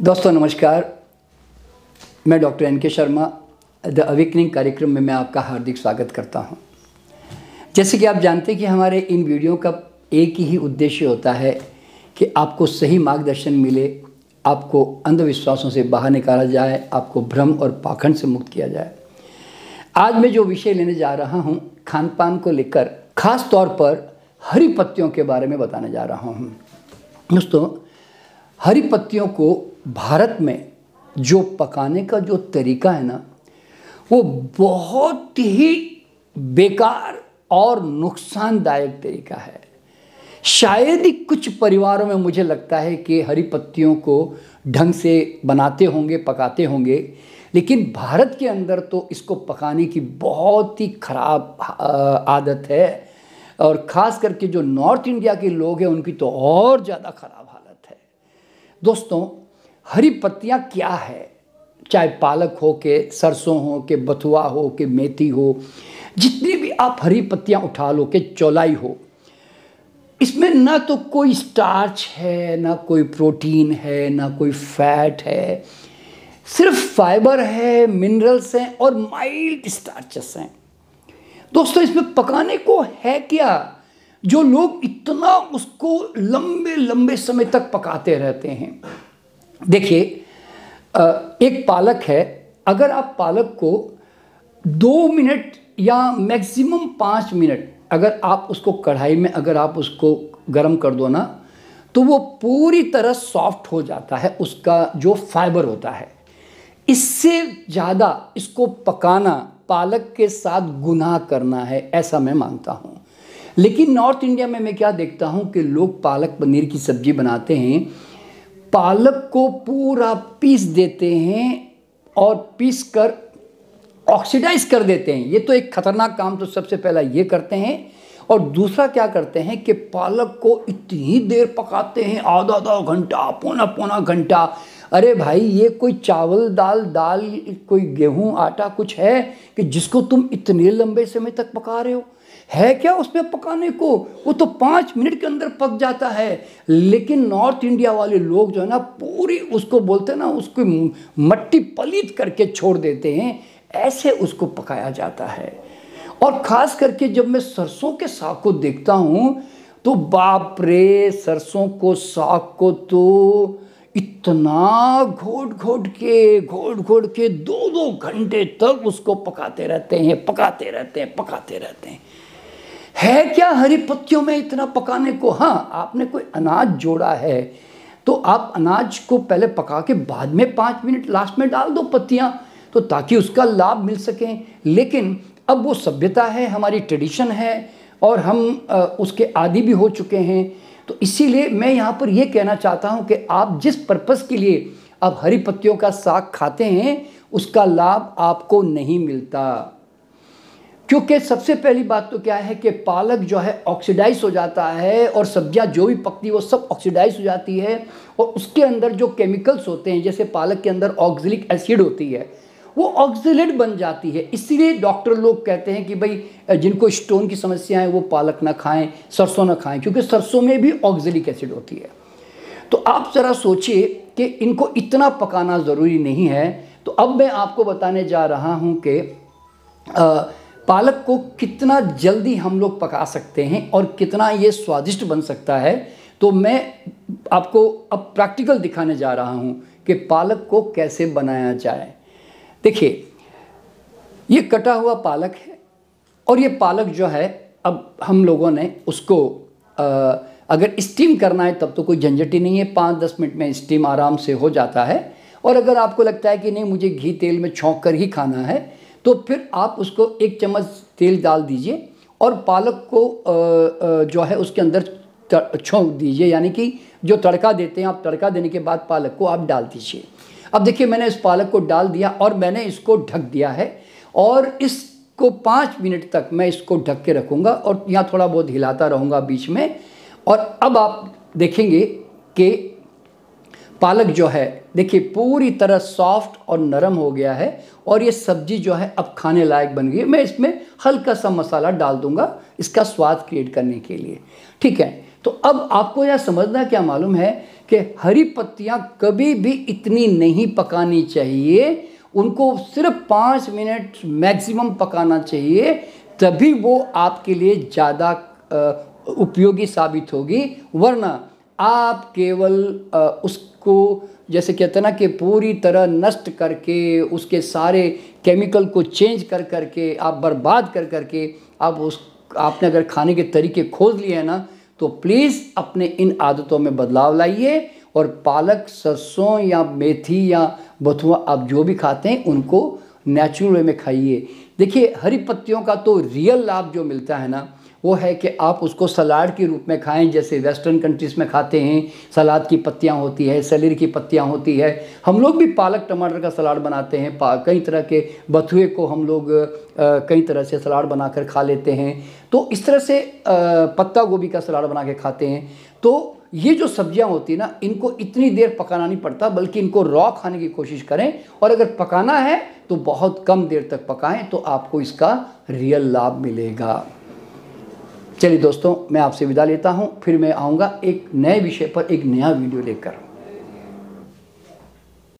दोस्तों, नमस्कार। मैं डॉक्टर एन के शर्मा, द अवेकनिंग कार्यक्रम में मैं आपका हार्दिक स्वागत करता हूँ। जैसे कि आप जानते हैं कि हमारे इन वीडियो का एक ही उद्देश्य होता है कि आपको सही मार्गदर्शन मिले, आपको अंधविश्वासों से बाहर निकाला जाए, आपको भ्रम और पाखंड से मुक्त किया जाए। आज मैं जो विषय लेने जा रहा हूँ खान पान को लेकर, खास तौर पर हरी पत्तियों के बारे में बताने जा रहा हूँ। दोस्तों, हरी पत्तियों को भारत में जो पकाने का जो तरीका है ना, वो बहुत ही बेकार और नुकसानदायक तरीका है। शायद ही कुछ परिवारों में मुझे लगता है कि हरी पत्तियों को ढंग से बनाते होंगे, पकाते होंगे, लेकिन भारत के अंदर तो इसको पकाने की बहुत ही खराब आदत है। और ख़ास करके जो नॉर्थ इंडिया के लोग हैं, उनकी तो और ज़्यादा खराब हालत है। दोस्तों हरी पत्तियाँ क्या है? चाहे पालक हो के, सरसों हो के, बथुआ हो के, मेथी हो, जितनी भी आप हरी पत्तियाँ उठा लो के, चौलाई हो, इसमें ना तो कोई स्टार्च है, ना कोई प्रोटीन है, ना कोई फैट है, सिर्फ़ फाइबर है मिनरल्स हैं और माइल्ड स्टार्चेस हैं। दोस्तों, इसमें पकाने को है क्या? जो लोग इतना उसको लंबे लंबे समय तक पकाते रहते हैं। देखिए एक पालक है, अगर आप पालक को दो मिनट या मैक्सिमम पाँच मिनट अगर आप उसको कढ़ाई में अगर आप उसको गर्म कर दो ना तो वो पूरी तरह सॉफ्ट हो जाता है, उसका जो फाइबर होता है। इससे ज़्यादा इसको पकाना, पालक के साथ गुनाह करना है, ऐसा मैं मानता हूँ। लेकिन नॉर्थ इंडिया में मैं क्या देखता हूँ कि लोग पालक पनीर की सब्ज़ी बनाते हैं पालक को पूरा पीस देते हैं और पीस कर ऑक्सीडाइज कर देते हैं। ये तो एक खतरनाक काम तो सबसे पहला ये करते हैं। और दूसरा क्या करते हैं कि पालक को इतनी देर पकाते हैं आधा आधा घंटा पौना पौना घंटा अरे भाई, ये कोई चावल, दाल दाल, कोई गेहूँ, आटा कुछ है कि जिसको तुम इतने लंबे समय तक पका रहे हो? है क्या उसमें पकाने को? वो तो पाँच मिनट के अंदर पक जाता है। लेकिन नॉर्थ इंडिया वाले लोग जो है ना, पूरी उसको बोलते हैं ना, उसको मट्टी पलित करके छोड़ देते हैं। ऐसे उसको पकाया जाता है। और ख़ास करके जब मैं सरसों के साग को देखता हूँ तो बाप रे, सरसों को साग को तो इतना घोट घोट के, घोट घोट के दो दो घंटे तक उसको पकाते रहते हैं, पकाते रहते हैं, पकाते रहते हैं। है क्या हरी पत्तियों में इतना पकाने को? हाँ आपने कोई अनाज जोड़ा है तो आप अनाज को पहले पका के बाद में पाँच मिनट लास्ट में डाल दो पत्तियाँ तो ताकि उसका लाभ मिल सके। लेकिन अब वो सभ्यता है, हमारी ट्रेडिशन है, और हम उसके आदि भी हो चुके हैं। तो इसीलिए मैं यहाँ पर यह कहना चाहता हूँ कि आप जिस पर्पज़ के लिए आप हरी पत्तियों का साग खाते हैं, उसका लाभ आपको नहीं मिलता। क्योंकि सबसे पहली बात तो क्या है कि पालक जो है ऑक्सीडाइज हो जाता है और सब्ज़ियाँ जो भी पकती है, वो सब ऑक्सीडाइज हो जाती है और उसके अंदर जो केमिकल्स होते हैं, जैसे पालक के अंदर ऑक्सिलिक एसिड होती है वो ऑक्सीलेट बन जाती है। इसीलिए डॉक्टर लोग कहते हैं कि भाई जिनको स्टोन की समस्या है, वो पालक ना खाएँ, सरसों ना खाएँ, क्योंकि सरसों में भी ऑक्सिलिक एसिड होती है। तो आप ज़रा सोचिए कि इनको इतना पकाना ज़रूरी नहीं है। तो अब मैं आपको बताने जा रहा हूँ कि पालक को कितना जल्दी हम लोग पका सकते हैं और कितना ये स्वादिष्ट बन सकता है। तो मैं आपको अब प्रैक्टिकल दिखाने जा रहा हूँ कि पालक को कैसे बनाया जाए। देखिए ये कटा हुआ पालक है और ये पालक जो है अब हम लोगों ने उसको आ, अगर स्टीम करना है तब तो कोई झंझट ही नहीं है। पाँच दस मिनट में स्टीम आराम से हो जाता है। और अगर आपको लगता है कि नहीं मुझे घी तेल में छोंक कर ही खाना है तो फिर आप उसको एक चम्मच तेल डाल दीजिए और पालक को जो है उसके अंदर छोंक दीजिए। यानी कि जो तड़का देते हैं आप तड़का देने के बाद पालक को आप डाल दीजिए। अब देखिए, मैंने इस पालक को डाल दिया और मैंने इसको ढक दिया है और इसको पाँच मिनट तक मैं इसको ढक के रखूँगा और यहाँ थोड़ा बहुत हिलाता रहूँगा बीच में। और अब आप देखेंगे कि पालक जो है, देखिए, पूरी तरह सॉफ्ट और नरम हो गया है और ये सब्ज़ी जो है अब खाने लायक बन गई मैं इसमें हल्का सा मसाला डाल दूँगा। इसका स्वाद क्रिएट करने के लिए। ठीक है? तो अब आपको यह समझना क्या मालूम है कि हरी पत्तियाँ कभी भी इतनी नहीं पकानी चाहिए। उनको सिर्फ़ पाँच मिनट मैक्सिमम पकाना चाहिए, तभी वो आपके लिए ज़्यादा उपयोगी साबित होगी। वरना आप केवल उसको जैसे कहते हैं ना कि पूरी तरह नष्ट करके, उसके सारे केमिकल को चेंज कर करके, आप बर्बाद कर करके, आप उस आपने अगर खाने के तरीके खोज लिए हैं ना तो प्लीज़ अपने इन आदतों में बदलाव लाइए और पालक, सरसों या मेथी या बथुआ, आप जो भी खाते हैं, उनको नेचुरल वे में खाइए। देखिए, हरी पत्तियों का तो रियल लाभ जो मिलता है ना वो है कि आप उसको सलाद के रूप में खाएँ, जैसे वेस्टर्न कंट्रीज़ में खाते हैं, सलाद की पत्तियाँ होती है, सेलरी की पत्तियाँ होती है। हम लोग भी पालक टमाटर का सलाद बनाते हैं कई तरह के बथुए को हम लोग कई तरह से सलाद बनाकर खा लेते हैं। तो इस तरह से पत्ता गोभी का सलाद बना के खाते हैं। तो ये जो सब्ज़ियाँ होती है ना, इनको इतनी देर पकाना नहीं पड़ता, बल्कि इनको रॉ खाने की कोशिश करें, और अगर पकाना है तो बहुत कम देर तक पकाएँ तो आपको इसका रियल लाभ मिलेगा। चलिए दोस्तों, मैं आपसे विदा लेता हूँ, फिर मैं आऊँगा एक नए विषय पर, एक नया वीडियो लेकर।